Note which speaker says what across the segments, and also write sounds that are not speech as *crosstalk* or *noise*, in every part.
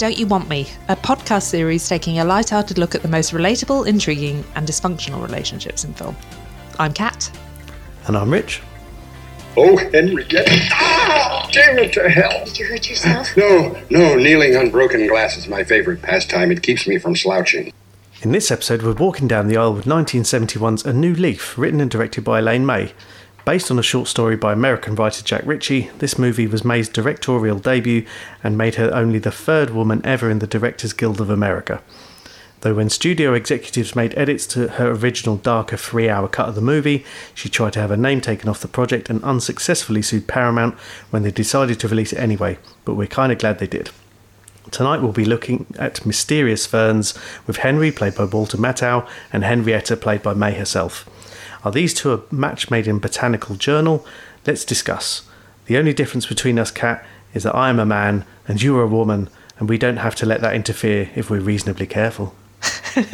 Speaker 1: Don't You Want Me, a podcast series taking a light-hearted look at the most relatable, intriguing, and dysfunctional relationships in film. I'm Kat.
Speaker 2: And I'm Rich.
Speaker 3: Oh, Henrietta. Ah, damn it to hell.
Speaker 4: Did you hurt yourself?
Speaker 3: No, no, kneeling on broken glass is my favorite pastime. It keeps me from slouching.
Speaker 2: In this episode, we're walking down the aisle with 1971's A New Leaf, written and directed by Elaine May. Based on a short story by American writer Jack Ritchie, this movie was May's directorial debut and made her only the third woman ever in the Directors Guild of America. Though when studio executives made edits to her original darker three hour cut of the movie, she tried to have her name taken off the project and unsuccessfully sued Paramount when they decided to release it anyway, but we're kind of glad they did. Tonight we'll be looking at Mysterious Ferns with Henry, played by Walter Matthau, and Henrietta, played by May herself. Are these two a match made in Botanical Journal? Let's discuss. The only difference between us, Kat, is that I am a man and you are a woman, and we don't have to let that interfere if we're reasonably careful. *laughs*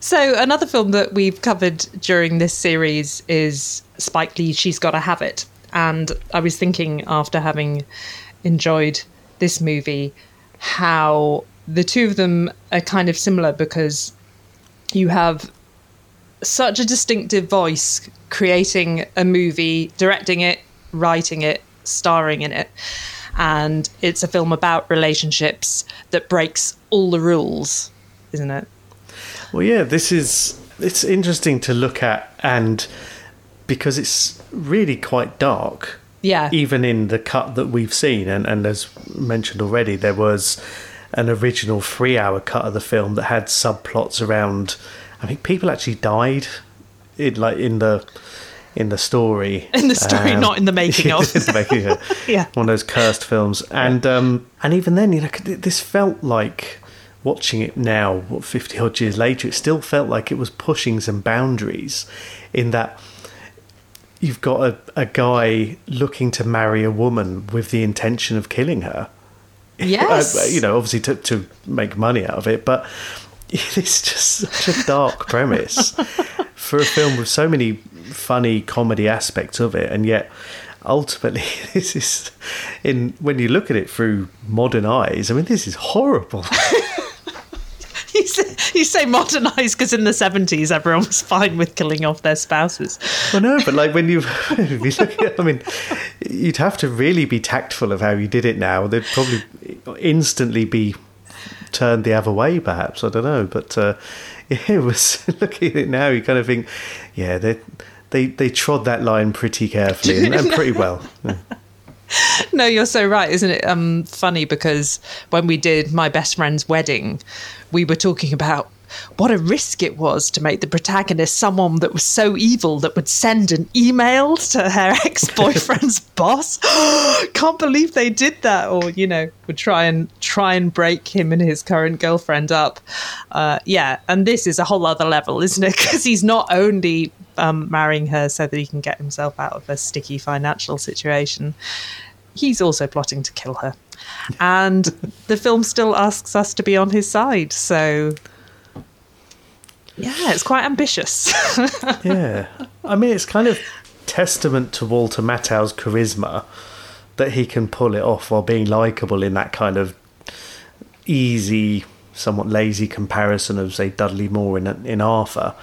Speaker 1: So, another film that we've covered during this series is Spike Lee's She's Gotta Have It. And I was thinking, after having enjoyed this movie, how the two of them are kind of similar because you have such a distinctive voice creating a movie, directing it, writing it, starring in it. And it's a film about relationships that breaks all the rules, isn't it?
Speaker 2: Well, yeah, this is it's interesting to look at, and because it's really quite dark.
Speaker 1: Yeah.
Speaker 2: Even in the cut that we've seen, and, and as mentioned already, there was an original three-hour cut of the film that had subplots around. I think people actually died in like in the in the story. *laughs*
Speaker 1: In the story,
Speaker 2: Um,
Speaker 1: not in the making of. *laughs*
Speaker 2: in the making of. *laughs*
Speaker 1: Yeah.
Speaker 2: one of those cursed films, and um, and even then, you know, this felt like watching it now, what fifty odd years later, it still felt like it was pushing some boundaries, in that you've got a, a guy looking to marry a woman with the intention of killing her.
Speaker 1: Yes.
Speaker 2: Uh, you know, obviously to to make money out of it, but *laughs* it's just such a dark premise for a film with so many funny comedy aspects of it, and yet ultimately *laughs* this is in when you look at it through modern eyes. I mean, this is horrible. *laughs*
Speaker 1: you, say, you say modernised because in the 70s everyone was fine with killing off their spouses.
Speaker 2: I know, but like when you, you look at, I mean, you'd have to really be tactful of how you did it now. They'd probably instantly be turned the other way, perhaps. I don't know, but uh, *laughs* it was *laughs* looking at it now. You kind of think, yeah, they they they trod that line pretty carefully and, and pretty *laughs* well. Yeah.
Speaker 1: No, you're so right, isn't it? Um, funny because when we did my best friend's wedding, we were talking about what a risk it was to make the protagonist someone that was so evil that would send an email to her *laughs* ex-boyfriend's *laughs* boss. *gasps* Can't believe they did that, or you know, would try and try and break him and his current girlfriend up. Uh, yeah, and this is a whole other level, isn't it? *laughs* Because he's not only um, marrying her so that he can get himself out of a sticky financial situation. He's also plotting to kill her. And the film still asks us to be on his side. So, yeah, it's quite ambitious. *laughs*
Speaker 2: yeah, I mean, it's kind of testament to Walter Matthau's charisma that he can pull it off while being likable in that kind of easy, somewhat lazy comparison of, say, Dudley Moore in in Arthur.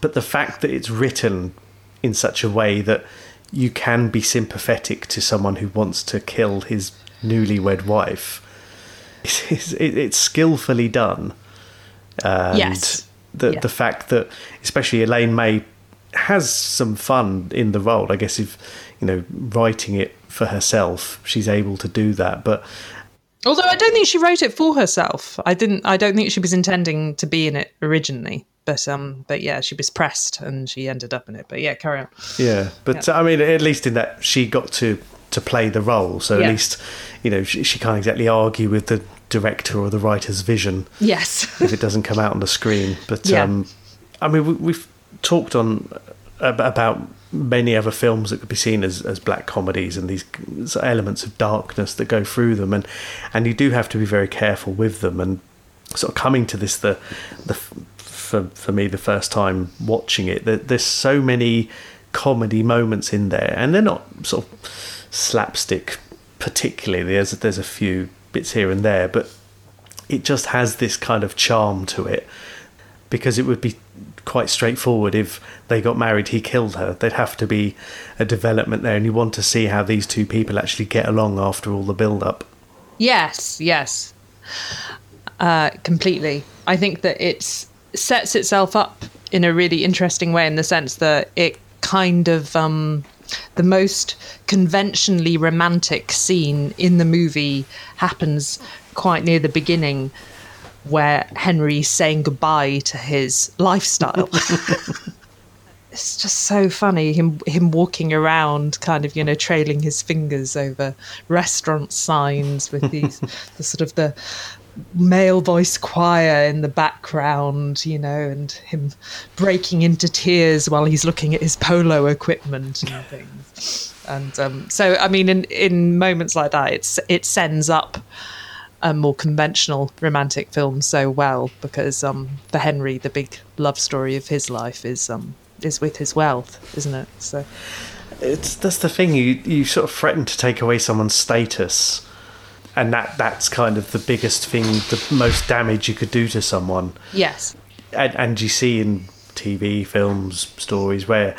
Speaker 2: But the fact that it's written in such a way that you can be sympathetic to someone who wants to kill his newlywed wife, it's, it's skillfully done. And
Speaker 1: Yes.
Speaker 2: The,
Speaker 1: Yeah.
Speaker 2: the fact that, especially Elaine May, has some fun in the role. I guess if, you know, writing it for herself, she's able to do that. But
Speaker 1: Although I don't think she wrote it for herself. I didn't. I don't think she was intending to be in it originally. But um, but yeah, she was pressed and she ended up in it. But yeah, carry on.
Speaker 2: Yeah, but I mean, at least in that she got to to play the role, so
Speaker 1: Yeah.
Speaker 2: at least you know she, she can't exactly argue with the director or the writer's vision
Speaker 1: Yes.
Speaker 2: if it doesn't come out on the screen. But
Speaker 1: Yeah.
Speaker 2: um, I mean, we, we've talked on about many other films that could be seen as, as black comedies and these elements of darkness that go through them, and and you do have to be very careful with them. And sort of coming to this the the for for me the first time watching it, there, there's so many comedy moments in there, and they're not sort of slapstick particularly. There's there's a few bits here and there, but it just has this kind of charm to it because it would be quite straightforward. If they got married he killed her. There'd have to be a development there and you want to see how these two people actually get along after all the build up
Speaker 1: Yes, yes, uh, completely. I think that it sets itself up in a really interesting way in the sense that it kind of um, the most conventionally romantic scene in the movie happens quite near the beginning where Henry's saying goodbye to his lifestyle. *laughs* it's just so funny him him walking around kind of you know trailing his fingers over restaurant signs with these *laughs* the sort of the male voice choir in the background you know and him breaking into tears while he's looking at his polo equipment and *laughs* things and um, so i mean in in moments like that it's it sends up a more conventional romantic film so well because um, for henry the big love story of his life is um, is with his wealth, isn't it? So
Speaker 2: it's that's the thing you you sort of threaten to take away someone's status and that that's kind of the biggest thing the most damage you could do to someone.
Speaker 1: Yes.
Speaker 2: And, and you see in tv films stories where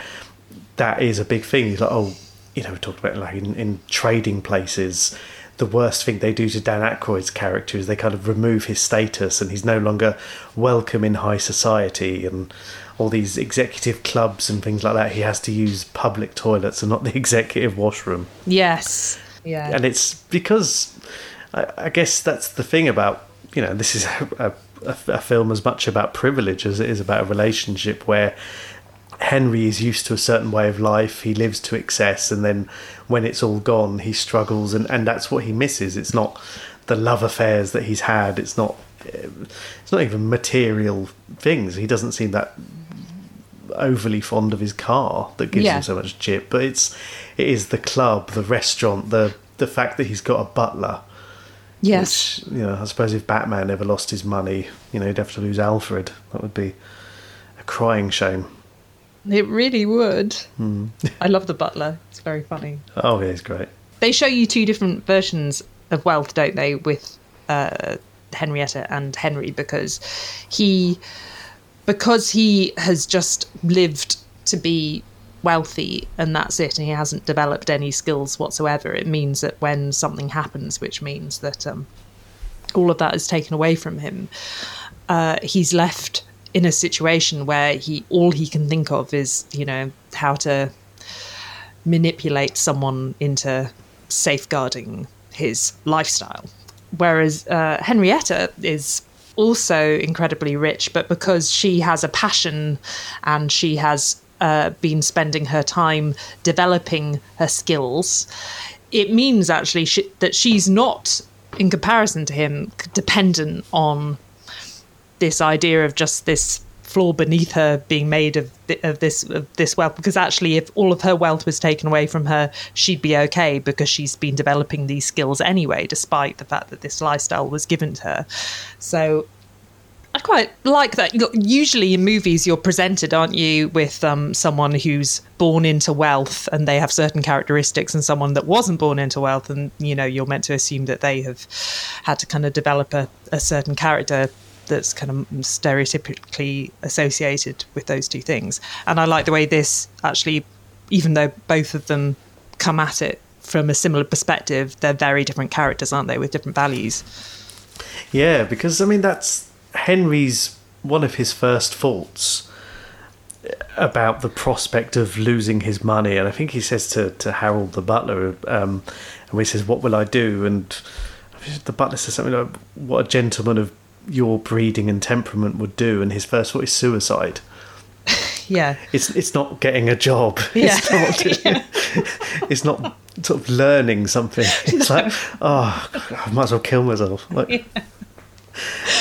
Speaker 2: that is a big thing. It's like oh you know we talked about like in, in trading places the worst thing they do to Dan Aykroyd's character is they kind of remove his status and he's no longer welcome in high society and all these executive clubs and things like that. He has to use public toilets and not the *laughs* executive washroom.
Speaker 1: yes. Yeah.
Speaker 2: And it's because I, I guess that's the thing about you know this is a, a, a film as much about privilege as it is about a relationship where Henry is used to a certain way of life. He lives to excess, and then when it's all gone, he struggles, and, and that's what he misses. It's not the love affairs that he's had. It's not. It's not even material things. He doesn't seem that overly fond of his car that gives
Speaker 1: Yeah.
Speaker 2: him so much chip. But it's it is the club, the restaurant, the the fact that he's got a butler.
Speaker 1: Yes
Speaker 2: Which, you know, I suppose if Batman ever lost his money, you know, he'd have to lose Alfred. That would be a crying shame.
Speaker 1: it really would
Speaker 2: Hmm. *laughs*
Speaker 1: i love the butler it's very funny
Speaker 2: Oh, yeah, he's great.
Speaker 1: they show you two different versions of wealth, don't they, with uh, Henrietta and Henry, because he because he has just lived to be wealthy and that's it, and he hasn't developed any skills whatsoever. It means that when something happens, which means that um, all of that is taken away from him, uh, he's left in a situation where he all he can think of is you know how to manipulate someone into safeguarding his lifestyle. Whereas uh, Henrietta is also incredibly rich, but because she has a passion and she has uh, been spending her time developing her skills, it means actually she, that she's not, in comparison to him, dependent on this idea of just this floor beneath her being made of, thi- of this of this wealth because actually if all of her wealth was taken away from her she'd be okay because she's been developing these skills anyway despite the fact that this lifestyle was given to her. So I quite like that. Usually in movies, you're presented, aren't you, with um, someone who's born into wealth and they have certain characteristics, and someone that wasn't born into wealth, and you know you're meant to assume that they have had to kind of develop a, a certain character that's kind of stereotypically associated with those two things. And I like the way this actually, even though both of them come at it from a similar perspective, they're very different characters, aren't they, with different values?
Speaker 2: Yeah, because I mean that's Henry's one of his first faults about the prospect of losing his money, and I think he says to, to Harold the butler, um, and he says, "What will I do?" And the butler says something like, "What a gentleman of your breeding and temperament would do," and his first thought is suicide. *laughs*
Speaker 1: Yeah.
Speaker 2: It's it's not getting a job. *laughs*
Speaker 1: Yeah.
Speaker 2: It's not. *laughs* it's not sort of learning something. It's like, oh, I might as well kill myself. Like,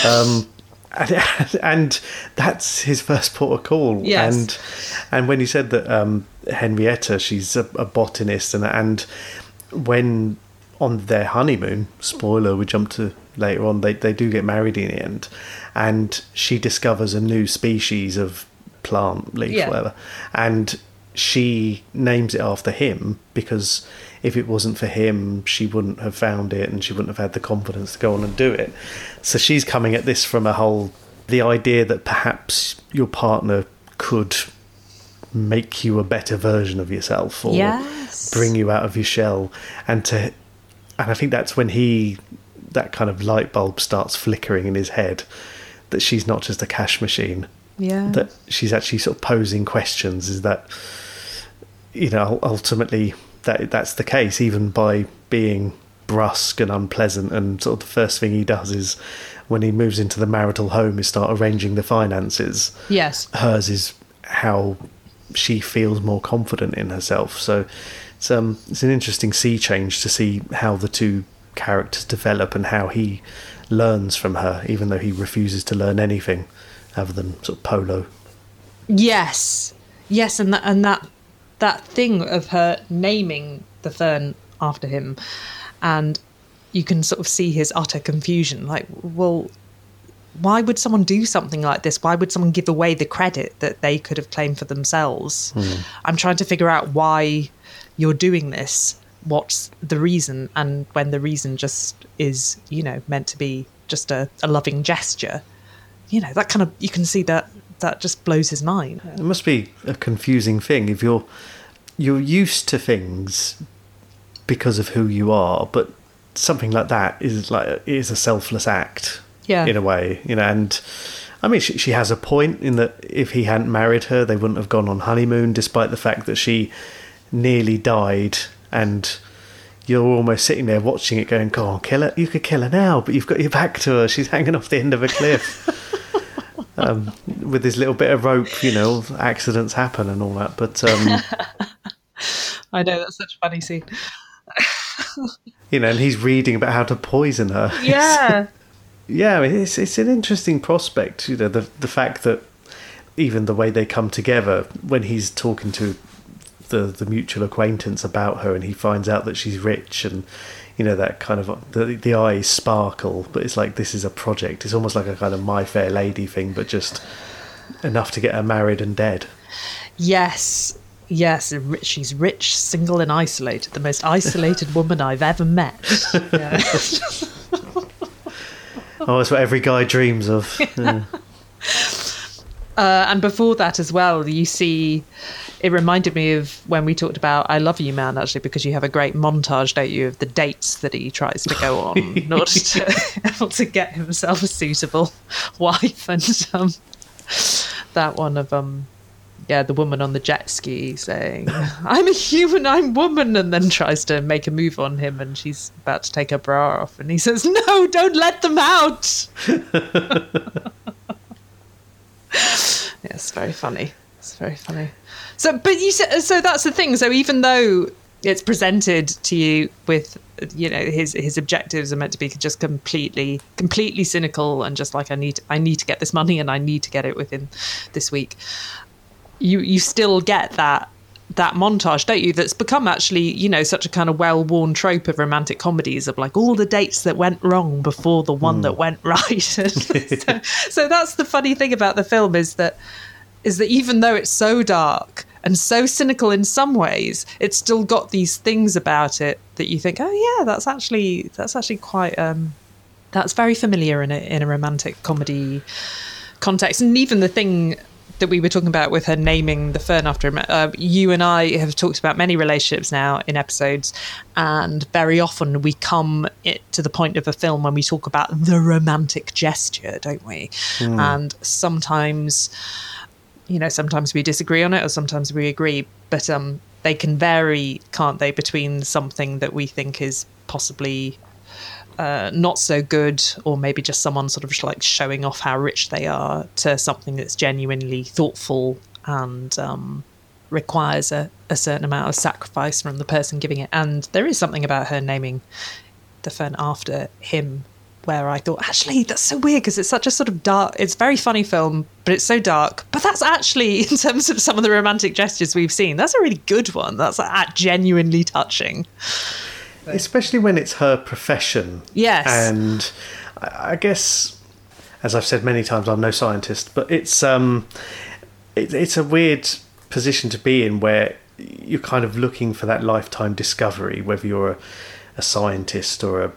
Speaker 2: um, and, *laughs* and that's his first port of call.
Speaker 1: Yes.
Speaker 2: And and when you said that um, Henrietta, she's a, a botanist, and and when on their honeymoon, spoiler, we jump to later on, they they do get married in the end, and she discovers a new species of plant leaf,
Speaker 1: Yeah.
Speaker 2: whatever, and she names it after him because if it wasn't for him, she wouldn't have found it and she wouldn't have had the confidence to go on and do it. So she's coming at this from a whole the idea that perhaps your partner could make you a better version of yourself or
Speaker 1: Yes.
Speaker 2: bring you out of your shell and to and I think that's when he that kind of light bulb starts flickering in his head that she's not just a cash machine
Speaker 1: Yeah.
Speaker 2: that she's actually sort of posing questions is that you know ultimately that that's the case even by being brusque and unpleasant. And sort of the first thing he does is when he moves into the marital home is start arranging the finances.
Speaker 1: Yes.
Speaker 2: hers is how she feels more confident in herself. So it's um it's an interesting sea change to see how the two characters develop and how he learns from her even though he refuses to learn anything other than sort of polo.
Speaker 1: Yes, yes, and that and that that thing of her naming the fern after him, and you can sort of see his utter confusion. Like, well, why would someone do something like this? Why would someone give away the credit that they could have claimed for themselves? Hmm. I'm trying to figure out why you're doing this. What's the reason? And when the reason just is, you know, meant to be just a, a loving gesture, you know, that kind of you can see that that just blows his mind.
Speaker 2: It must be a confusing thing if you're you're used to things because of who you are, but something like that is like is a selfless act.
Speaker 1: Yeah.
Speaker 2: In a way, you know, and I mean, she, she has a point in that if he hadn't married her, they wouldn't have gone on honeymoon, despite the fact that she nearly died, and you're almost sitting there watching it, going, "Go on, kill her! You could kill her now, but you've got your back to her. She's hanging off the end of a cliff." *laughs* um, with this little bit of rope, you know, accidents happen and all that. But um, *laughs*
Speaker 1: I know that's such a funny scene. *laughs*
Speaker 2: you know, and he's reading about how to poison her. *laughs*
Speaker 1: Yeah,
Speaker 2: yeah, it's it's an interesting prospect. You know, the the fact that even the way they come together when he's talking to the the mutual acquaintance about her, and he finds out that she's rich, and you know that kind of the the eyes sparkle, but it's like this is a project. It's almost like a kind of My Fair Lady thing, but just enough to get her married and dead.
Speaker 1: yes, yes. She's rich, single, and isolated. The most isolated *laughs* woman I've ever met. Yeah. *laughs*
Speaker 2: Oh, that's what every guy dreams of. *laughs* Yeah.
Speaker 1: Uh, and before that as well, you see, it reminded me of when we talked about "I Love You, Man," actually, because you have a great montage, don't you, of the dates that he tries to go on *laughs* in order to, *laughs* to get himself a suitable *laughs* wife, and um, that one of um, yeah, the woman on the jet ski saying, "I'm a human, I'm woman," and then tries to make a move on him, and she's about to take her bra off, and he says, "No, don't let them out." *laughs* Yes, very funny. It's very funny. So, but you so. That's the thing. So, even though it's presented to you with, you know, his his objectives are meant to be just completely, completely cynical and just like I need, I need to get this money and I need to get it within this week. You you still get that that montage, don't you? That's become actually, you know, such a kind of well worn trope of romantic comedies of like all the dates that went wrong before the one that went *laughs* right. *laughs* so, *laughs* so that's the funny thing about the film is that is that even though it's so dark and so cynical in some ways, it's still got these things about it that you think, oh yeah, that's actually that's actually quite um, that's very familiar in a in a romantic comedy context, and even the thing that we were talking about with her naming the fern after him. Uh, you and I have talked about many relationships now in episodes, and very often we come it, to the point of a film when we talk about the romantic gesture, don't we? And sometimes you know, sometimes we disagree on it or sometimes we agree, but um, they can vary, can't they, between something that we think is possibly uh, not so good, or maybe just someone sort of like showing off how rich they are, to something that's genuinely thoughtful and um, requires a, a certain amount of sacrifice from the person giving it. And there is something about her naming the fern after him where I thought, actually, that's so weird because it's such a sort of dark, it's very funny film, but it's so dark. But that's actually, *laughs* in terms of some of the romantic gestures we've seen, that's a really good one. That's uh, genuinely touching.
Speaker 2: Especially when it's her profession.
Speaker 1: Yes.
Speaker 2: and I I guess, as I've said many times, I'm no scientist, but it's um, it, it's a weird position to be in where you're kind of looking for that lifetime discovery, whether you're a, a scientist or a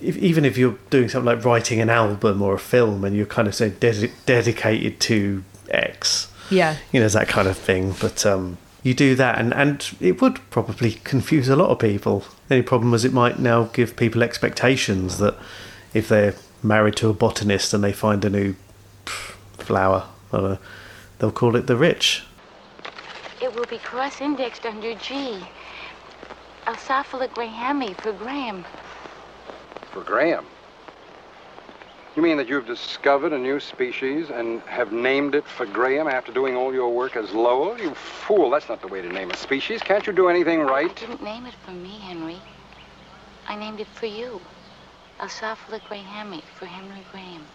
Speaker 2: if, even if you're doing something like writing an album or a film and you're kind of so ded- dedicated to X,
Speaker 1: Yeah.
Speaker 2: you know, that kind of thing. But um, you do that, and, and it would probably confuse a lot of people. The only problem is it might now give people expectations that if they're married to a botanist and they find a new flower, uh, they'll call it the rich.
Speaker 4: It will be cross-indexed under G. Alsophila grahami for Graham.
Speaker 5: For Graham. You mean that you've discovered a new species and have named it for Graham after doing all your work as Lowell? You fool, that's not the way to name a species. Can't you do anything right?
Speaker 4: I
Speaker 5: right?
Speaker 4: didn't name it for me, Henry. I named it for you. Alsophila grahami for Henry Graham.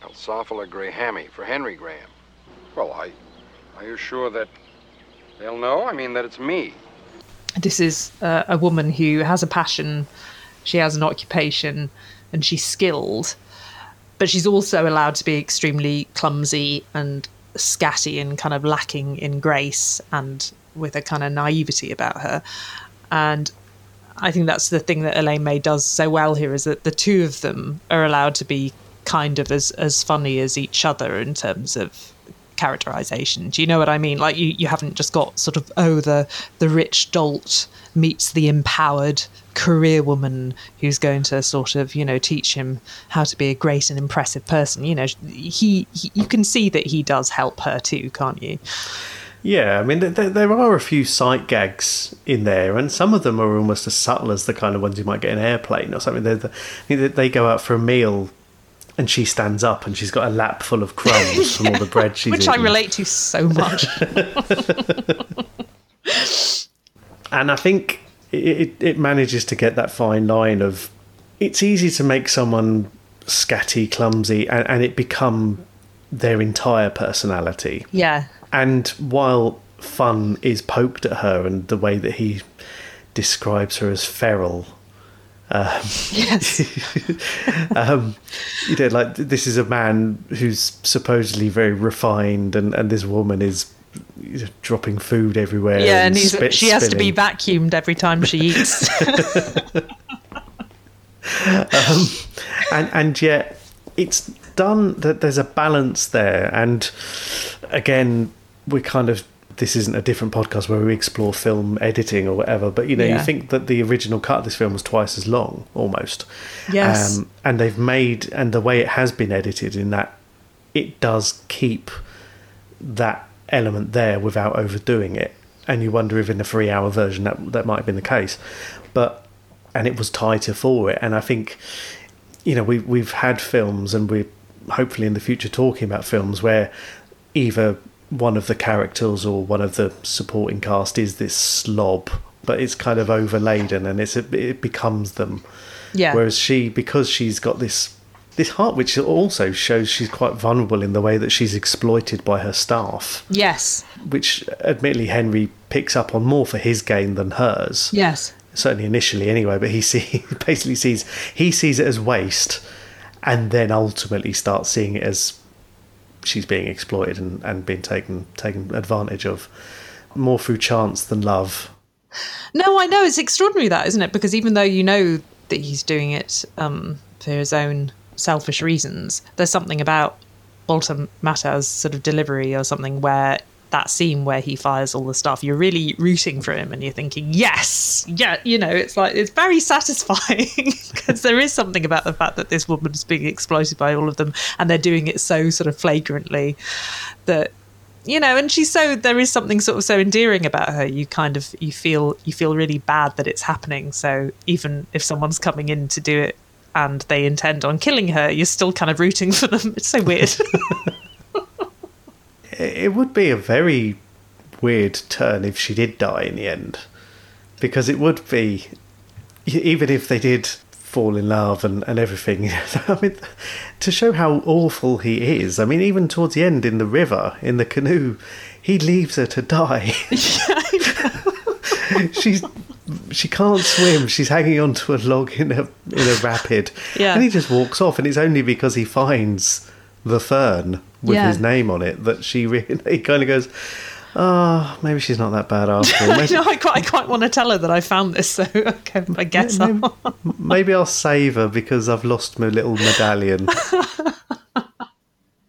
Speaker 5: Alsophila grahami for Henry Graham. Well, I. Are you sure that they'll know? I mean, that it's me.
Speaker 1: This is uh, a woman who has a passion, she has an occupation, and she's skilled, but she's also allowed to be extremely clumsy and scatty and kind of lacking in grace and with a kind of naivety about her. And I think that's the thing that Elaine May does so well here is that the two of them are allowed to be kind of as, as funny as each other in terms of characterization. Do you know what I mean? Like you, you haven't just got sort of oh the the rich dolt meets the empowered career woman who's going to sort of you know teach him how to be a great and impressive person. You know he, he you can see that he does help her too, can't you?
Speaker 2: Yeah, I mean, there, there are a few sight gags in there, and some of them are almost as subtle as the kind of ones you might get in Airplane or something. They they go out for a meal, and she stands up and she's got a lap full of crumbs from all the bread *laughs* she's
Speaker 1: Which I relate to so much. *laughs*
Speaker 2: and I think it, it, it manages to get that fine line of it's easy to make someone scatty, clumsy, and, and it become their entire personality.
Speaker 1: yeah.
Speaker 2: And while fun is poked at her, and the way that he describes her as feral,
Speaker 1: Yes. *laughs*
Speaker 2: um, you know, like this is a man who's supposedly very refined, and, and this woman is dropping food everywhere.
Speaker 1: Yeah, and he's,
Speaker 2: spit
Speaker 1: she has to be vacuumed every time she eats. *laughs*
Speaker 2: and and yet it's done that there's a balance there and again we're kind of this isn't a different podcast where we explore film editing or whatever but you know
Speaker 1: Yeah.
Speaker 2: you think that the original cut of this film was twice as long almost. Um, and they've made and the way it has been edited in that it does keep that element there without overdoing it. And you wonder if in the three hour version that that might have been the case. But and it was tighter for it. And i think you know we we've had films and we're hopefully in the future talking about films where either one of the characters or one of the supporting cast is this slob but it's kind of overladen and it's it becomes them
Speaker 1: Yeah.
Speaker 2: whereas she because she's got this this heart which also shows she's quite vulnerable in the way that she's exploited by her staff
Speaker 1: yes.
Speaker 2: which admittedly henry picks up on more for his gain than hers
Speaker 1: Yes.
Speaker 2: certainly initially anyway but he see *laughs* basically sees he sees it as waste and then ultimately starts seeing it as she's being exploited and, and being taken taken advantage of more through chance than love
Speaker 1: No, I know it's extraordinary that, isn't it? Because even though you know that he's doing it um, for his own selfish reasons, there's something about Walter Matthau's sort of delivery or something where that scene where he fires all the stuff, you're really rooting for him and you're thinking, yes, yeah, you know, it's like it's very *laughs* satisfying *laughs* because there is something about the fact that this woman's being exploited by all of them and they're doing it so sort of flagrantly that you know and she's so there is something sort of so endearing about her. You kind of you feel you feel really bad that it's happening. So even if someone's coming in to do it and they intend on killing her you're still kind of rooting *laughs* for them. It's so weird
Speaker 2: it would be a very weird turn if she did die in the end because it would be even if they did fall in love and, and everything *laughs* i mean to show how awful he is i mean even towards the end in the river in the canoe he leaves her to die. *laughs* She's she can't swim she's hanging onto a log in a in a rapid.
Speaker 1: Yeah.
Speaker 2: and he just walks off and it's only because he finds the fern with
Speaker 1: Yeah.
Speaker 2: his name on it that she really *laughs* kind of goes oh, maybe she's not that bad after all. *laughs* Maybe,
Speaker 1: no, I quite, I quite want to tell her that I found this, so okay, *laughs* I guess
Speaker 2: maybe,
Speaker 1: I'll.
Speaker 2: maybe I'll save her because I've lost my little medallion.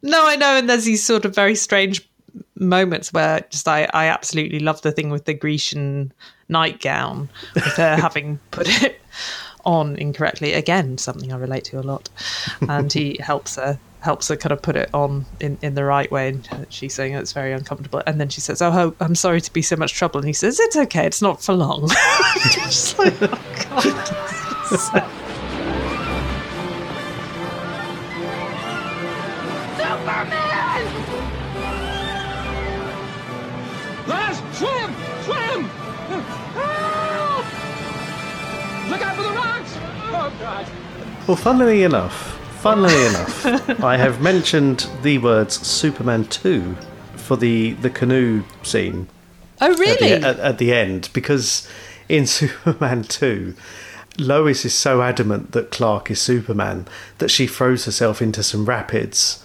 Speaker 1: No, I know, and there's these sort of very strange moments where just I, I absolutely love the thing with the Grecian nightgown, with her having put it on incorrectly. Again, something I relate to a lot. And he helps her helps her kind of put it on in, in the right way and she's saying it's very uncomfortable and then she says oh i'm sorry to be so much trouble and he says it's okay it's not for long *laughs* Just like, oh, God. So-
Speaker 6: Lars, swim! Swim! Help! Look out for the rocks! Oh, God.
Speaker 2: Well, funnily enough, funnily enough, I have mentioned the words Superman 2 for the, the canoe scene.
Speaker 1: Oh
Speaker 2: at
Speaker 1: really?
Speaker 2: the, at, at the end because in *laughs* Superman 2, Lois is so adamant that Clark is Superman that she throws herself into some rapids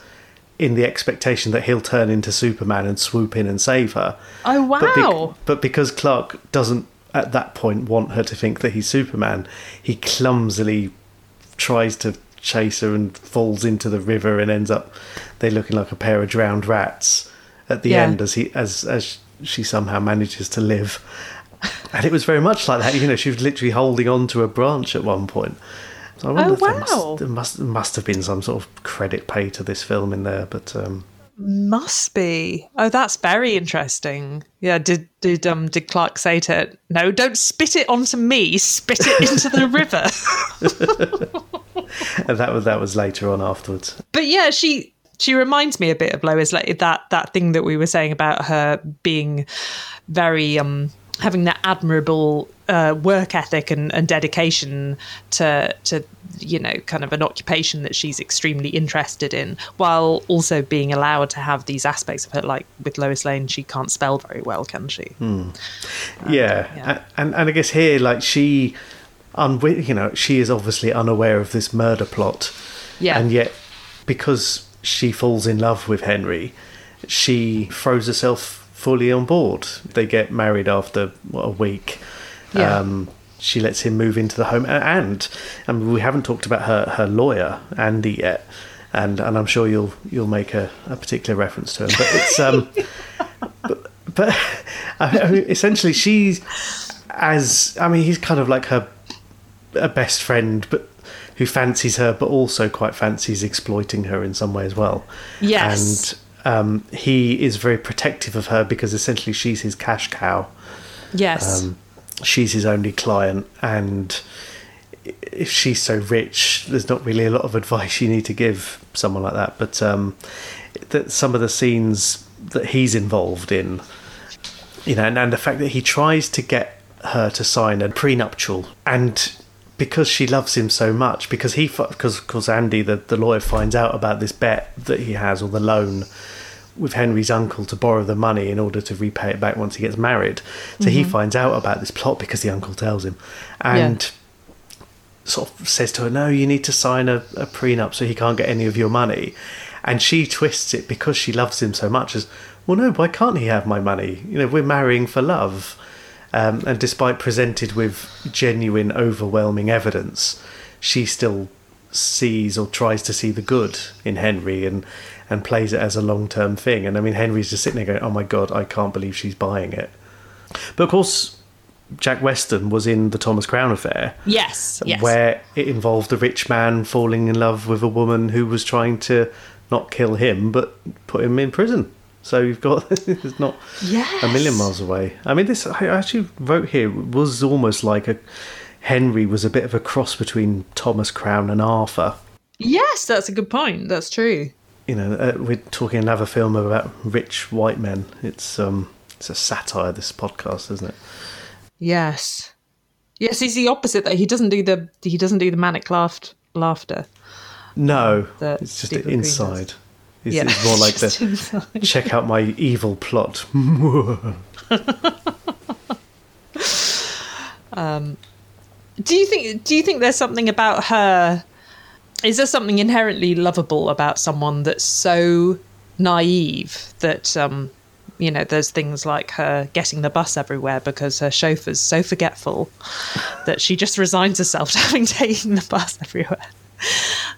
Speaker 2: in the expectation that he'll turn into Superman and swoop in and save her.
Speaker 1: oh
Speaker 2: But, bec-
Speaker 1: wow.
Speaker 2: but because Clark doesn't at that point want her to think that he's Superman, he clumsily tries to chase her and falls into the river and ends up they looking like a pair of drowned rats at the
Speaker 1: Yeah.
Speaker 2: end as he as as she somehow manages to live. And it was very much like that, you know, she was literally holding on to a branch at one point. So I wonder
Speaker 1: Oh,
Speaker 2: if there
Speaker 1: wow.
Speaker 2: must, there must must have been some sort of credit pay to this film in there, but um
Speaker 1: Must be. Oh, that's very interesting. Yeah. Did did um did Clark say to her, no, don't spit it onto me, spit it into the river. *laughs* *laughs*
Speaker 2: and *laughs* that was that was later on afterwards.
Speaker 1: But yeah, she she reminds me a bit of Lois, like that that thing that we were saying about her being very um having that admirable uh, work ethic and, and dedication to to you know kind of an occupation that she's extremely interested in while also being allowed to have these aspects of her like with Lois Lane she can't spell very well can she
Speaker 2: yeah.
Speaker 1: yeah.
Speaker 2: A- and and I guess here, like she, unwi- you know, she is obviously unaware of this murder plot,
Speaker 1: Yeah.
Speaker 2: and yet because she falls in love with Henry, she throws herself fully on board. They get married after what, a week.
Speaker 1: Yeah.
Speaker 2: Um, she lets him move into the home, and I mean, we haven't talked about her her lawyer Andy yet, and and I'm sure you'll you'll make a, a particular reference to him, but it's um. *laughs* but *laughs* I mean, essentially she's as I mean he's kind of like her a best friend but who fancies her but also quite fancies exploiting her in some way as well.
Speaker 1: Yes.
Speaker 2: and um, he is very protective of her because essentially she's his cash cow.
Speaker 1: Yes.
Speaker 2: Um, she's his only client and if she's so rich there's not really a lot of *laughs* advice you need to give someone like that. But um, that some of the scenes that he's involved in you know and, and the fact that he tries to get her to sign a prenuptial and because she loves him so much because he because because Andy the, the lawyer finds out about this bet that he has or the loan with Henry's uncle to borrow the money in order to repay it back once he gets married. So he mm-hmm. finds out about this plot because the uncle tells him, and sort of says to her, "No, you need to sign a, a prenup so he can't get any of your money." And she twists it because she loves him so much as, "Well, no, why can't he have my money? You know, we're marrying for love." Um, and despite presented with genuine, overwhelming evidence, she still sees or tries to see the good in Henry and and plays it as a long term thing. And I mean, Henry's just sitting there going, "Oh my god, I can't believe she's buying it." But of course, Jack Weston was in the Thomas Crown affair,
Speaker 1: yes yes
Speaker 2: where it involved a rich man falling in love with a woman who was trying to not kill him but put him in prison. So you've got *laughs* it's not a million miles away. I mean, this I actually wrote here was almost like a Henry was a bit of a cross between Thomas Crown and Arthur.
Speaker 1: yes that's a good point that's true
Speaker 2: You know, uh, we're talking another film about rich white men. It's um, it's a satire. This podcast, isn't it?
Speaker 1: Yes. Yes, he's the opposite. That he doesn't do the he doesn't do the manic laughed laughter.
Speaker 2: No, it's just
Speaker 1: Stephen Green does.
Speaker 2: inside. It's,
Speaker 1: Yeah,
Speaker 2: it's more like the *laughs* check out my evil plot. *laughs*
Speaker 1: Do you think do you think there's something about her is there something inherently lovable about someone that's so naive that um You know, there's things like her getting the bus everywhere because her chauffeur's so forgetful that she just resigns herself *laughs* to having taken the bus everywhere.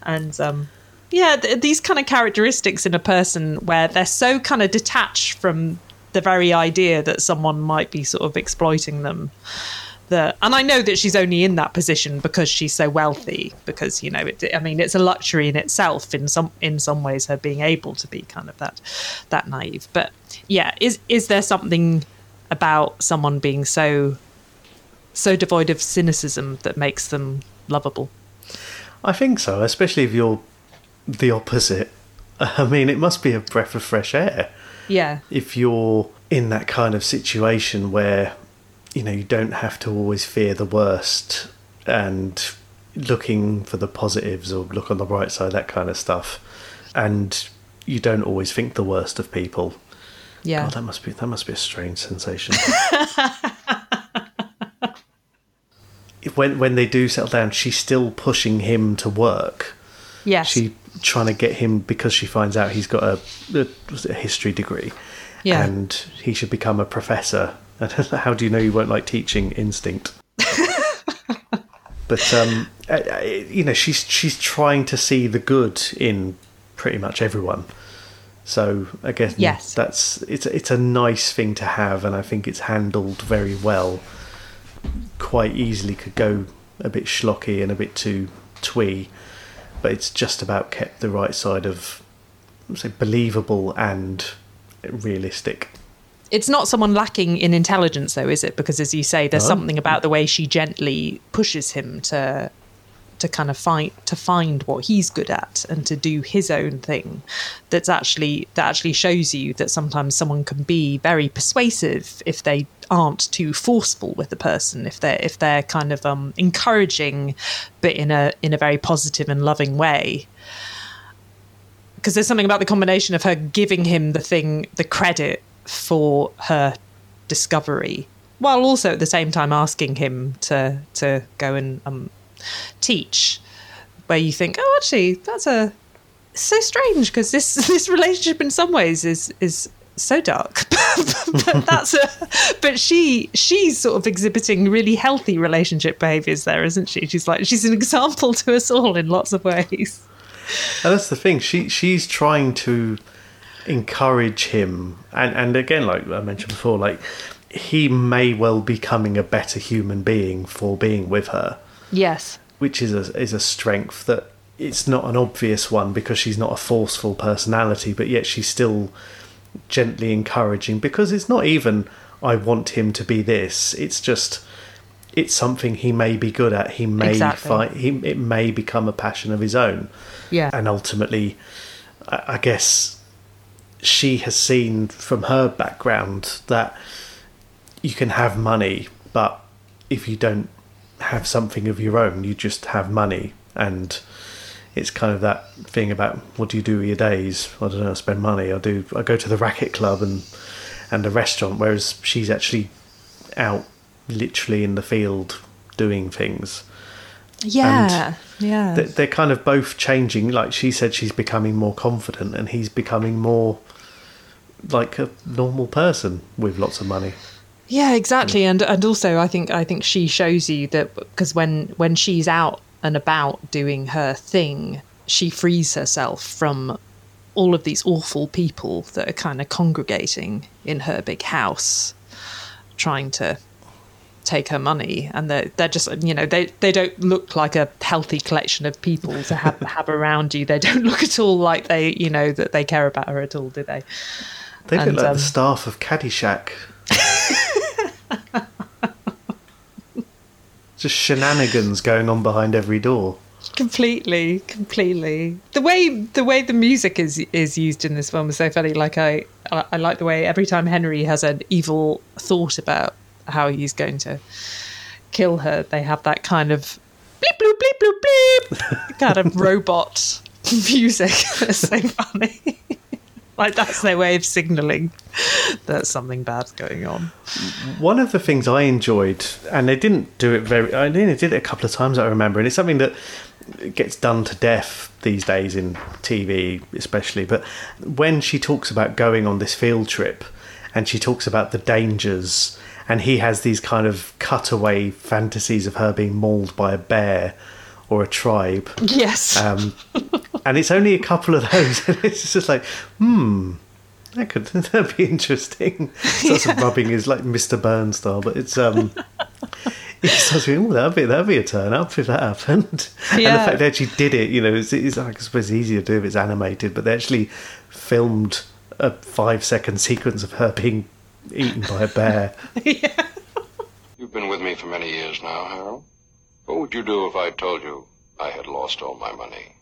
Speaker 1: And um, yeah, th- these kind of characteristics in a person where they're so kind of detached from the very idea that someone might be sort of exploiting them that and i know that she's only in that position because she's so wealthy because you know it, i mean it's a luxury in itself in some in some ways her being able to be kind of that that naive. But yeah is is there something about someone being so so devoid of cynicism that makes them lovable?
Speaker 2: I think so, especially if you're the opposite. *laughs* I mean, it must be a breath of fresh air.
Speaker 1: Yeah.
Speaker 2: If you're in that kind of situation where you know you don't have to always fear the worst and looking for the positives or look on the bright side that kind of stuff and you don't always think the worst of people.
Speaker 1: Yeah.
Speaker 2: God, that must be that must be a strange sensation. *laughs* When when they do settle down she's still pushing him to work.
Speaker 1: Yes.
Speaker 2: She trying to get him because she finds out he's got a, a, was it a history degree.
Speaker 1: Yeah.
Speaker 2: and he should become a professor. And *laughs* how do you know you won't like teaching instinct? But um you know she's she's trying to see the good in pretty much everyone. So again
Speaker 1: Yes.
Speaker 2: that's it's it's a nice thing to have and i think it's handled very well. Quite easily could go a bit schlocky and a bit too twee, but it's just about kept the right side of say believable and realistic.
Speaker 1: It's not someone lacking in intelligence, though, is it? Because, as you say, there's
Speaker 2: No.
Speaker 1: something about mm. the way she gently pushes him to to kind of find to find what he's good at and to do his own thing. That's actually that actually shows you that sometimes someone can be very persuasive if they aren't too forceful with the person. If they're if they're kind of um, encouraging, but in a in a very positive and loving way because there's something about the combination of her giving him the thing, the credit for her discovery, while also at the same time asking him to to go and um, teach. Where you think, oh, actually, that's a so strange because this *laughs* this relationship in some ways is is so dark *laughs* but that's a but she she's sort of exhibiting really healthy relationship behaviors there isn't she she's like she's an example to us all in lots of ways
Speaker 2: And that's the thing. She she's trying to encourage him, and and again, like I mentioned before, like he may well be becoming a better human being for being with her.
Speaker 1: Yes
Speaker 2: which is a is a strength that it's not an obvious one because she's not a forceful personality, but yet she's still gently encouraging because it's not even I want him to be this. It's just it's something he may be good at. He may
Speaker 1: Exactly.
Speaker 2: find he it may become a passion of his own.
Speaker 1: Yeah.
Speaker 2: And ultimately I guess she has seen from her background that you can have money, but if you don't have something of your own, you just have money. And it's kind of that thing about what do you do with your days? I don't know, I spend money. I do. I go to the racket club and and the restaurant. Whereas she's actually out, literally in the field, doing things.
Speaker 1: Yeah, yeah.
Speaker 2: They- They're kind of both changing. Like she said, she's becoming more confident, and he's becoming more like a normal person with lots of money.
Speaker 1: Yeah, exactly, and and also I think I think she shows you that because when when she's out and about doing her thing, she frees herself from all of these awful people that are kind of congregating in her big house, trying to take her money, and they're they're just you know they they don't look like a healthy collection of people to have *laughs* have around you. They don't look at all like they you know that they care about her at all, do they?
Speaker 2: They look like
Speaker 1: um,
Speaker 2: the staff of Caddyshack. Just shenanigans going on behind every door.
Speaker 1: completely completely. The way the way the music is is used in this film is so funny. Like i i, I like the way every time henry has an evil thought about how he's going to kill her they have that kind of bleep bloop bleep bloop bleep *laughs* kind of robot *laughs* music. *laughs* That's so funny like that's their way of signaling that something bad's going on
Speaker 2: One of the things I enjoyed, and they didn't do it very, I mean, they did it a couple of times, I remember, and it's something that gets done to death these days in TV, especially. But when she talks about going on this field trip, and she talks about the dangers. And he has these kind of cutaway fantasies of her being mauled by a bear or a tribe.
Speaker 1: Yes.
Speaker 2: Um, *laughs* and it's only a couple of those. *laughs* And it's just like, hmm, that could *laughs* that'd be interesting. Starts rubbing his like Mr. Burns style, but it's um. *laughs* He starts thinking, oh, that'd be that'd be a turn up if that happened. And the
Speaker 1: Yeah.
Speaker 2: fact they actually did it, you know, it's, it's I suppose easier to do if it's animated, but they actually filmed a five second sequence of her being eaten by a bear. yeah.
Speaker 3: You've been with me for many years now, Harold. What would you do if I told you I had lost all my money?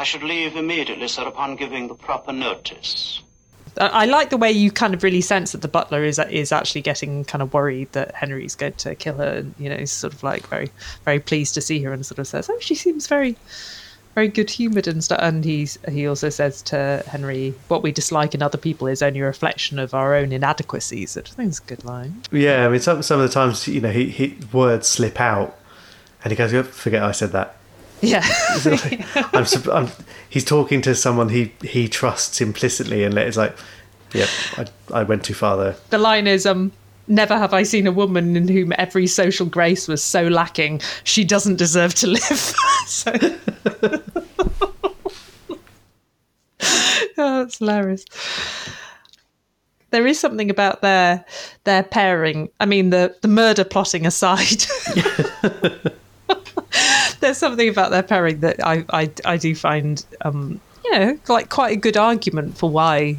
Speaker 7: I should leave immediately, sir, upon giving the proper notice.
Speaker 1: I I like the way you kind of really sense that the butler is is actually getting kind of worried that Henry's going to kill her. And, you know, he's sort of like very very pleased to see her and sort of says, "Oh, she seems very very good humoured and stuff." And he's he also says to Henry, "What we dislike in other people is only a reflection of our own inadequacies." Which I think is a good line.
Speaker 2: Yeah, I mean, some some of the times, you know, he, he words slip out, and he goes, "Oh, "Forget I said that."
Speaker 1: Yeah, *laughs*
Speaker 2: I'm, I'm, he's talking to someone he he trusts implicitly, and it's like, yeah, I, I went too far there."
Speaker 1: the line is um. Never have I seen a woman in whom every social grace was so lacking. She doesn't deserve to live. *laughs* so, *laughs* oh, that's hilarious. There is something about their their pairing. I mean, the the murder plotting aside, there's something about their pairing that I I, I do find um, you know like quite a good argument for why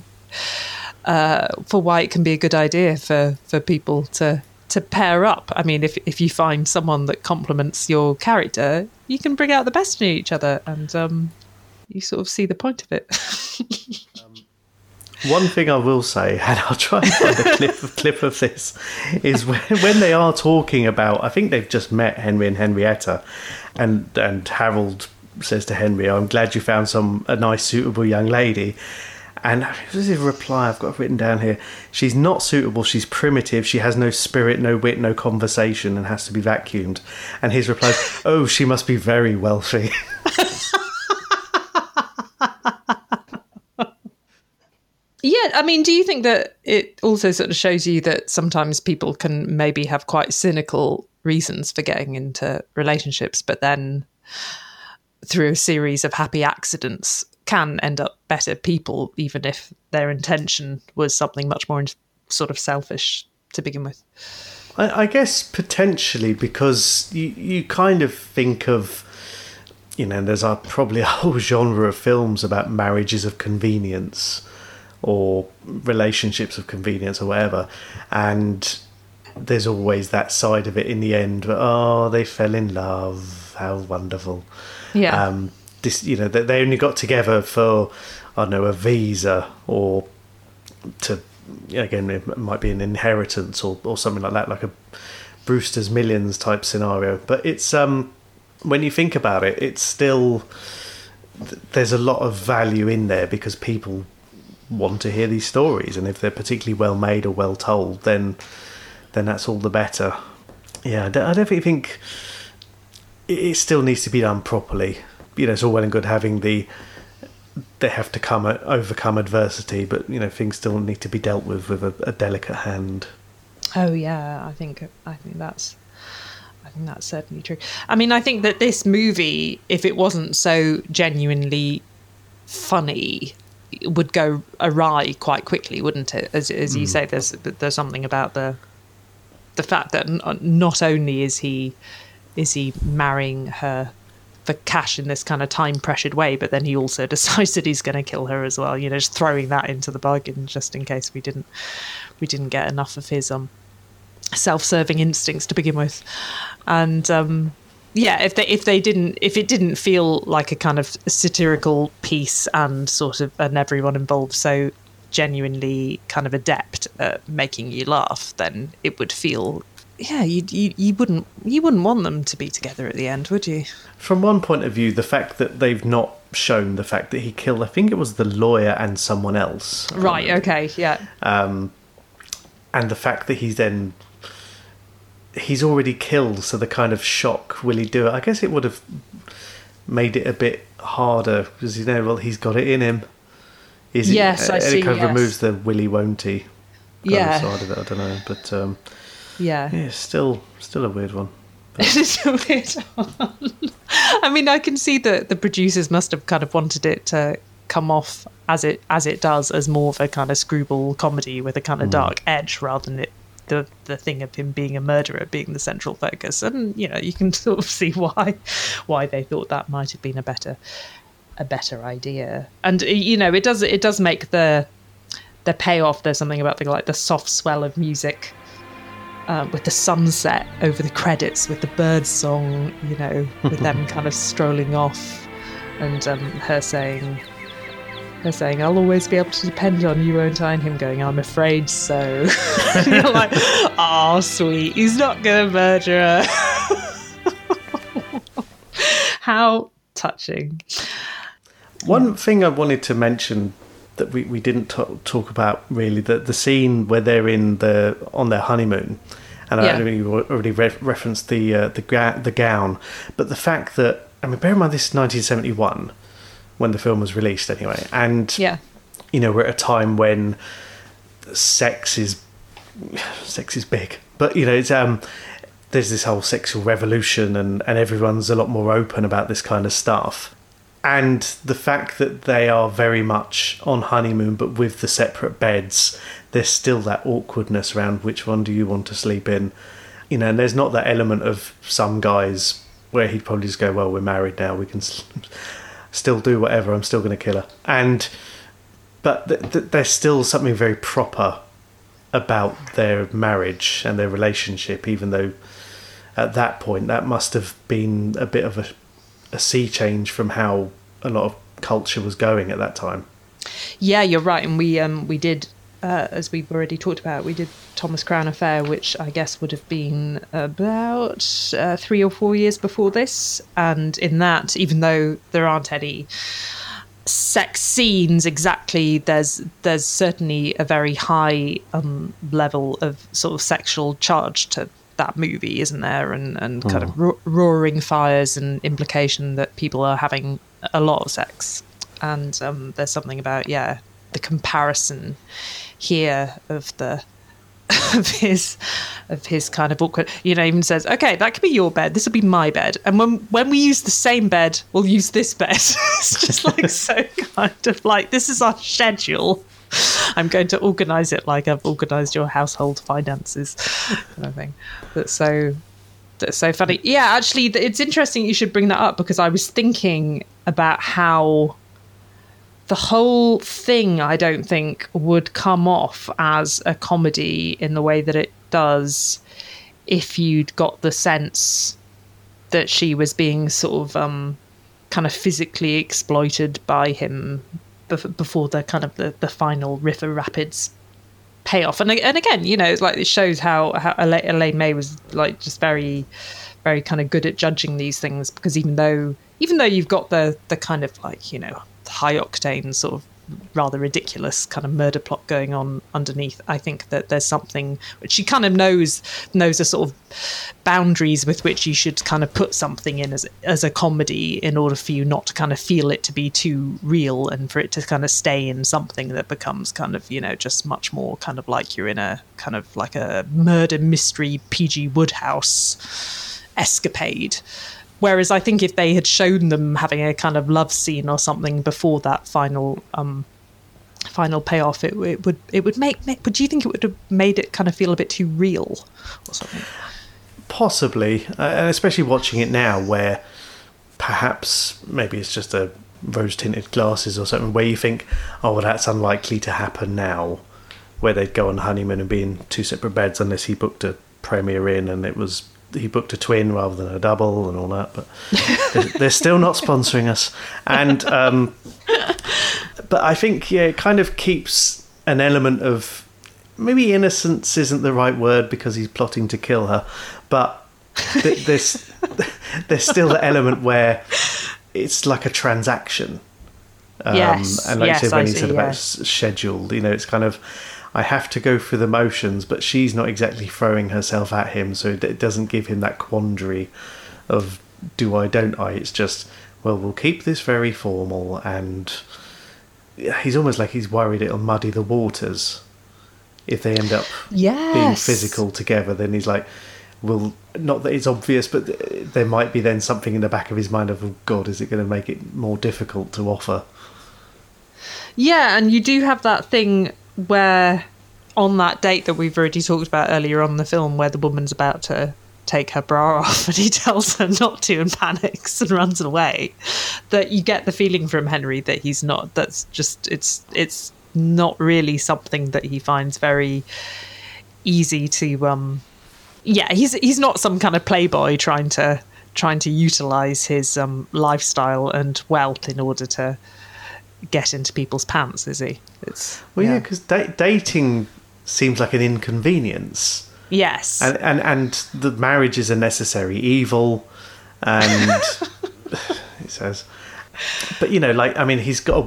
Speaker 1: uh, for why it can be a good idea for for people to to pair up. I mean, if if you find someone that complements your character, you can bring out the best in each other, and um, you sort of see the point of it. *laughs*
Speaker 2: One thing I will say, *laughs* and I'll try and find a clip of, *laughs* clip of this, is when, when they are talking about. I think they've just met Henry and Henrietta, and and Harold says to Henry, "I'm glad you found some a nice, suitable young lady." And this is a reply I've got written down here. She's not suitable. She's primitive. She has no spirit, no wit, no conversation, and has to be vacuumed. And his reply is, "Oh, she must be very wealthy." *laughs*
Speaker 1: Yeah, I mean, do you think that it also sort of shows you that sometimes people can maybe have quite cynical reasons for getting into relationships, but then through a series of happy accidents can end up better people, even if their intention was something much more sort of selfish to begin with?
Speaker 2: I, I guess potentially because you you kind of think of you know there's a, probably a whole *laughs* genre of films about marriages of convenience or relationships of convenience or whatever. And there's always that side of it in the end But, oh they fell in love. How wonderful.
Speaker 1: Yeah.
Speaker 2: um, this you know they, they only got together for I don't know a visa or to again it might be an inheritance or, or something like that like a Brewster's Millions type scenario. But it's um when you think about it it's still there's a lot of value in there because people want to hear these stories and if they're particularly well made or well told then then that's all the better. Yeah I definitely think it, still needs to be done properly. You know it's all well and good having the they have to come overcome adversity but you know things still need to be dealt with with a, a delicate hand.
Speaker 1: Oh yeah, I think I think that's I think that's certainly true. I mean, I think that this movie, if it wasn't so genuinely funny, would go awry quite quickly, wouldn't it? As as you say, there's there's something about the the fact that n- not only is he is he marrying her for cash in this kind of time pressured way, but then he also *laughs* decides that he's going to kill her as well. You know, just throwing that into the bargain just in case we didn't we didn't get enough of his um self-serving instincts to begin with, and um, yeah, if they if they didn't if it didn't feel like a kind of satirical piece and sort of and everyone involved so genuinely kind of adept at making you laugh, then it would feel yeah you you, you wouldn't you wouldn't want them to be together at the end, would you?
Speaker 2: from one point of view the fact that they've not shown the fact that he killed i think it was the lawyer and someone else
Speaker 1: Right. Okay. Yeah.
Speaker 2: um, and the fact that he's then he's already killed so the kind of shock will he do it i guess it would have made it a bit harder because you know well he's got it in him is
Speaker 1: Yes,
Speaker 2: it,
Speaker 1: I see,
Speaker 2: it kind of
Speaker 1: yes.
Speaker 2: removes the willy won't he
Speaker 1: Yeah.
Speaker 2: side of it. I don't know, but um,
Speaker 1: Yeah.
Speaker 2: yeah, still still a weird one. *laughs*
Speaker 1: It's a weird one. *laughs* I mean, I can see that the producers must have kind of wanted it to come off as it as it does, as more of a kind of screwball comedy with a kind of dark edge, rather than it the the thing of him being a murderer being the central focus. And you know, you can *laughs* sort of see why why they thought that might have been a better a better idea. And you know, it does it does make the the payoff. There's something about the like the soft swell of music uh, with the sunset over the credits, with the bird song, you know, with them *laughs* kind of strolling off, and um, her saying, her saying, "I'll always be able to depend on you, won't I?" And him going, "I'm afraid so." *laughs* You're like, "Oh, sweet, he's not gonna murder her." *laughs* How touching.
Speaker 2: One thing I wanted to mention that we, we didn't t- talk about really the the scene where they're in the on their honeymoon, and
Speaker 1: Yeah.
Speaker 2: I you already re- referenced the uh, the ga- the gown, but the fact that I mean bear in mind this is 1971 when the film was released anyway, and
Speaker 1: Yeah.
Speaker 2: you know we're at a time when sex is sex is big, but you know it's um there's this whole sexual revolution and and everyone's a lot more open about this kind of stuff. And the fact that they are very much on honeymoon, but with the separate beds, there's still that awkwardness around which one do you want to sleep in, you know. And there's not that element of some guys where he'd probably just go, "Well, we're married now, we can still do whatever. I'm still going to kill her." And but th- th- there's still something very proper about their marriage and their relationship, even though at that point that must have been a bit of a, a sea change from how a lot of culture was going at that time.
Speaker 1: Yeah, you're right, and we um we did. Uh, as we've already talked about, we did Thomas Crown Affair, which I guess would have been about uh, three or four years before this. And in that, even though there aren't any sex scenes exactly, there's there's certainly a very high um, level of sort of sexual charge to that movie, isn't there? And and kind of ro- roaring fires and implication that people are having a lot of sex. And um, there's something about yeah the comparison here of the *laughs* of his of his kind of awkward you know even says okay that could be your bed. This will be my bed. And when when we use the same bed we'll use this bed. *laughs* It's just like *laughs* so kind of like this is our schedule. I'm going to organize it like i've organized your household finances kind of thing. That's so that's so funny. Yeah actually it's interesting you should bring that up because i was thinking about how the whole thing I don't think would come off as a comedy in the way that it does if you'd got the sense that she was being sort of um, kind of physically exploited by him before the kind of the, the final River Rapids payoff. And and again, you know, it's like it shows how how Elaine, May was like just very very kind of good at judging these things because even though even though you've got the the kind of like you know high octane sort of rather ridiculous kind of murder plot going on underneath i think that there's something which she kind of knows knows the sort of boundaries with which you should kind of put something in as as a comedy in order for you not to kind of feel it to be too real and for it to kind of stay in something that becomes kind of you know just much more kind of like you're in a kind of like a murder mystery P.G. Wodehouse escapade Whereas I think if they had shown them having a kind of love scene or something before that final um, final payoff, it, it would it would make, make. But do you think it would have made it kind of feel a bit too real or something?
Speaker 2: Possibly, uh, and especially watching it now, where perhaps maybe it's just a rose tinted glasses or something, where you think, oh, well, that's unlikely to happen now, where they'd go on honeymoon and be in two separate beds unless he booked a Premier Inn and it was he booked a twin rather than a double and all that. But they're, they're still not sponsoring us, and um, but I think yeah, it kind of keeps an element of maybe innocence isn't the right word because he's plotting to kill her, but th- there's *laughs* there's still the element where it's like a transaction. Um,
Speaker 1: Yes,
Speaker 2: and like
Speaker 1: yes,
Speaker 2: you said, when
Speaker 1: I
Speaker 2: he
Speaker 1: see,
Speaker 2: said about scheduled, you know, it's kind of I have to go through the motions, but she's not exactly throwing herself at him, so it, doesn't give him that quandary of do I, don't I. It's just well, we'll keep this very formal, and he's almost like he's worried it'll muddy the waters. if they end up being physical together, then he's like, well, not that it's obvious, but there might be then something in the back of his mind of, oh, God, is it going to make it more difficult to offer?
Speaker 1: Yeah, and you do have that thing where on that date that we've already talked about earlier on the film where the woman's about to take her bra *laughs* off and he tells her not to and panics and runs away that you get the feeling from Henry that he's not that's just it's it's not really something that he finds very easy to um yeah he's he's not some kind of playboy trying to trying to utilize his um lifestyle and wealth in order to get into people's pants is he? It's
Speaker 2: Well, yeah, because da- dating seems like an inconvenience.
Speaker 1: yes.
Speaker 2: And and and the marriage is a necessary evil and *laughs* *laughs* he says. But you know like i mean he's got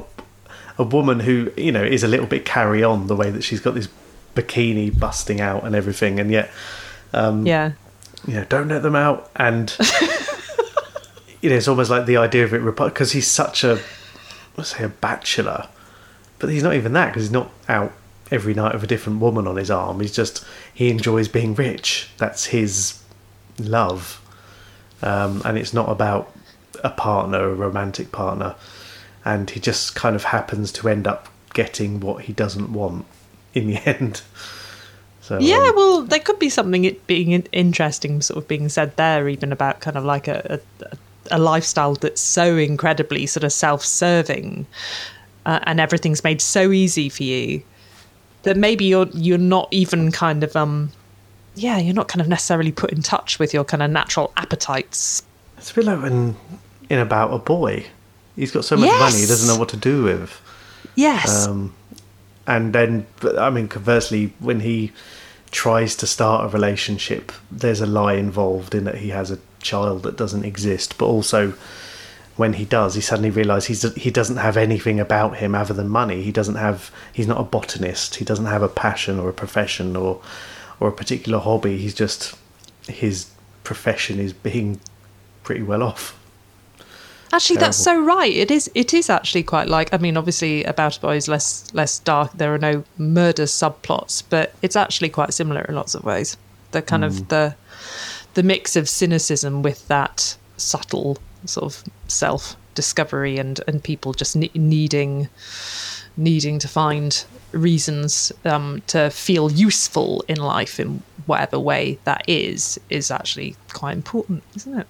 Speaker 2: a, a woman who you know is a little bit carry on the way that she's got this bikini busting out and everything and yet um,
Speaker 1: yeah.
Speaker 2: you know don't let them out. And *laughs* you know it's almost like the idea of it because he's such a let's say a bachelor. But he's not even that because he's not out every night with a different woman on his arm. He's just he enjoys being rich. That's his love. Um, and it's not about a partner a romantic partner. And he just kind of happens to end up getting what he doesn't want in the *laughs* end. So
Speaker 1: Yeah,
Speaker 2: um,
Speaker 1: well, there could be something it being interesting, sort of being said there, even about kind of like a a, a lifestyle that's so incredibly sort of self-serving, uh, and everything's made so easy for you that maybe you're you're not even kind of um, yeah, you're not kind of necessarily put in touch with your kind of natural appetites.
Speaker 2: It's a bit like when in about a boy. He's got so much money he doesn't know what to do with.
Speaker 1: Yes.
Speaker 2: Um, and then, but, I mean, conversely, when he tries to start a relationship, there's a lie involved in that he has a child that doesn't exist. But also, when he does, he suddenly realizes he doesn't have anything about him other than money. He doesn't have. He's not a botanist. He doesn't have a passion or a profession or or a particular hobby. He's just his profession is being pretty well off.
Speaker 1: Actually, that's so right. It is. It is actually quite like. I mean, obviously, About a Boy is less less dark. There are no murder subplots, but it's actually quite similar in lots of ways. The kind of hmm. the the mix of cynicism with that subtle sort of self discovery and and people just ne- needing needing to find reasons um, to feel useful in life in whatever way that is is actually quite important, isn't it?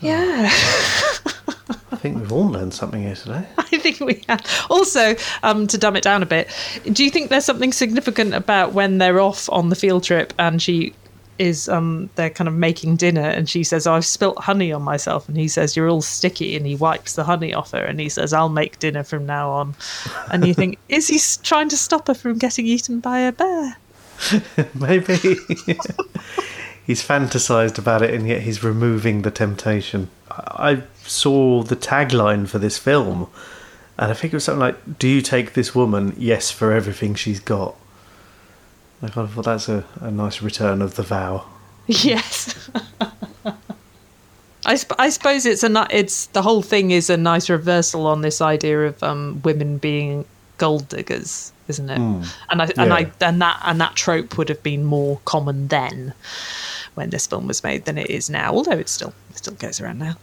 Speaker 1: Yeah. *laughs*
Speaker 2: I think we've all learned something here today. *laughs*
Speaker 1: I think we have. Also, um, to dumb it down a bit, do you think there's something significant about when they're off on the field trip and she is um they're kind of making dinner and she says, oh, I've spilt honey on myself and he says, You're all sticky and he wipes the honey off her and he says, I'll make dinner from now on. And you think, is he trying to stop her from getting eaten by a bear? *laughs*
Speaker 2: Maybe *laughs* he's fantasized about it, and yet he's removing the temptation. I I saw the tagline for this film, and I think it was something like, "Do you take this woman? Yes, for everything she's got." I kind of thought that's a, a nice return of the vow. *laughs*
Speaker 1: Yes. I, sp- I suppose it's a ni- it's the whole thing is a nice reversal on this idea of um, women being gold diggers, isn't it? And I and I and that and that trope would have been more common then when this film was made than it is now. Although it still it still goes around now,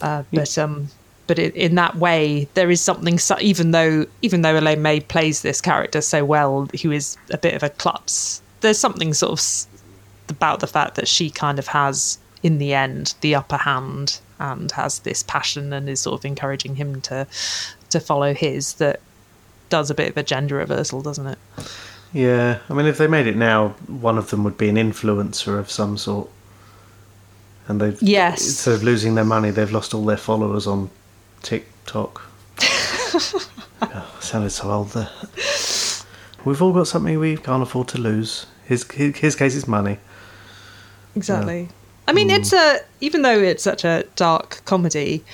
Speaker 1: uh, but um. But it, in that way, there is something. So, even though, even though Elaine May plays this character so well, who is a bit of a klutz, there's something sort of s- about the fact that she kind of has, in the end, the upper hand and has this passion and is sort of encouraging him to to follow his that does a bit of a gender reversal, doesn't it?
Speaker 2: Yeah, I mean, if they made it now, one of them would be an influencer of some sort, and they've
Speaker 1: Yes.
Speaker 2: instead of losing their money, they've lost all their followers on TikTok. oh, *laughs* sounded so old there. We've all got something we can't afford to lose. His his, his case is money.
Speaker 1: Exactly. I mean, mm. it's a even though it's such a dark comedy,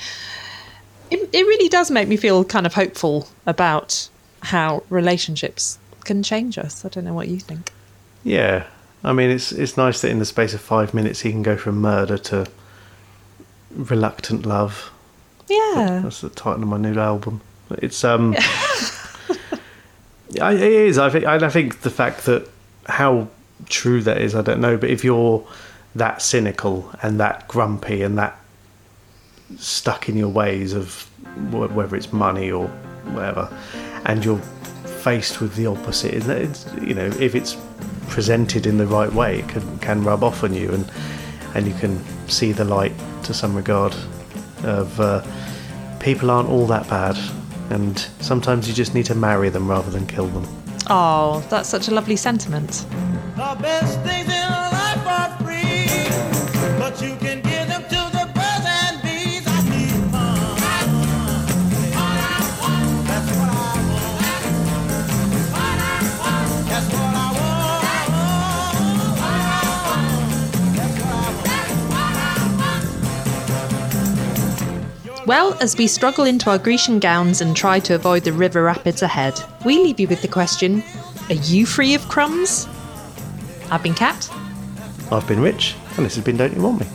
Speaker 1: it it really does make me feel kind of hopeful about how relationships can change us. I don't know what you think.
Speaker 2: Yeah, I mean, it's it's nice that in the space of five minutes he can go from murder to reluctant love.
Speaker 1: Yeah.
Speaker 2: That's the title of my new album. It's um, *laughs* I, it is. I think. I think the fact that how true that is, I don't know. But if you're that cynical and that grumpy and that stuck in your ways of wh- whether it's money or whatever, and you're faced with the opposite? It's, you know, if it's presented in the right way, it can can rub off on you, and and you can see the light to some regard of uh, people aren't all that bad, and sometimes you just need to marry them rather than kill them.
Speaker 1: Oh, that's such a lovely sentiment. Well, as we struggle into our Grecian gowns and try to avoid the river rapids ahead, we leave you with the question Are you free of crumbs? I've been Kat.
Speaker 2: I've been Rich, and this has been Don't You Want Me?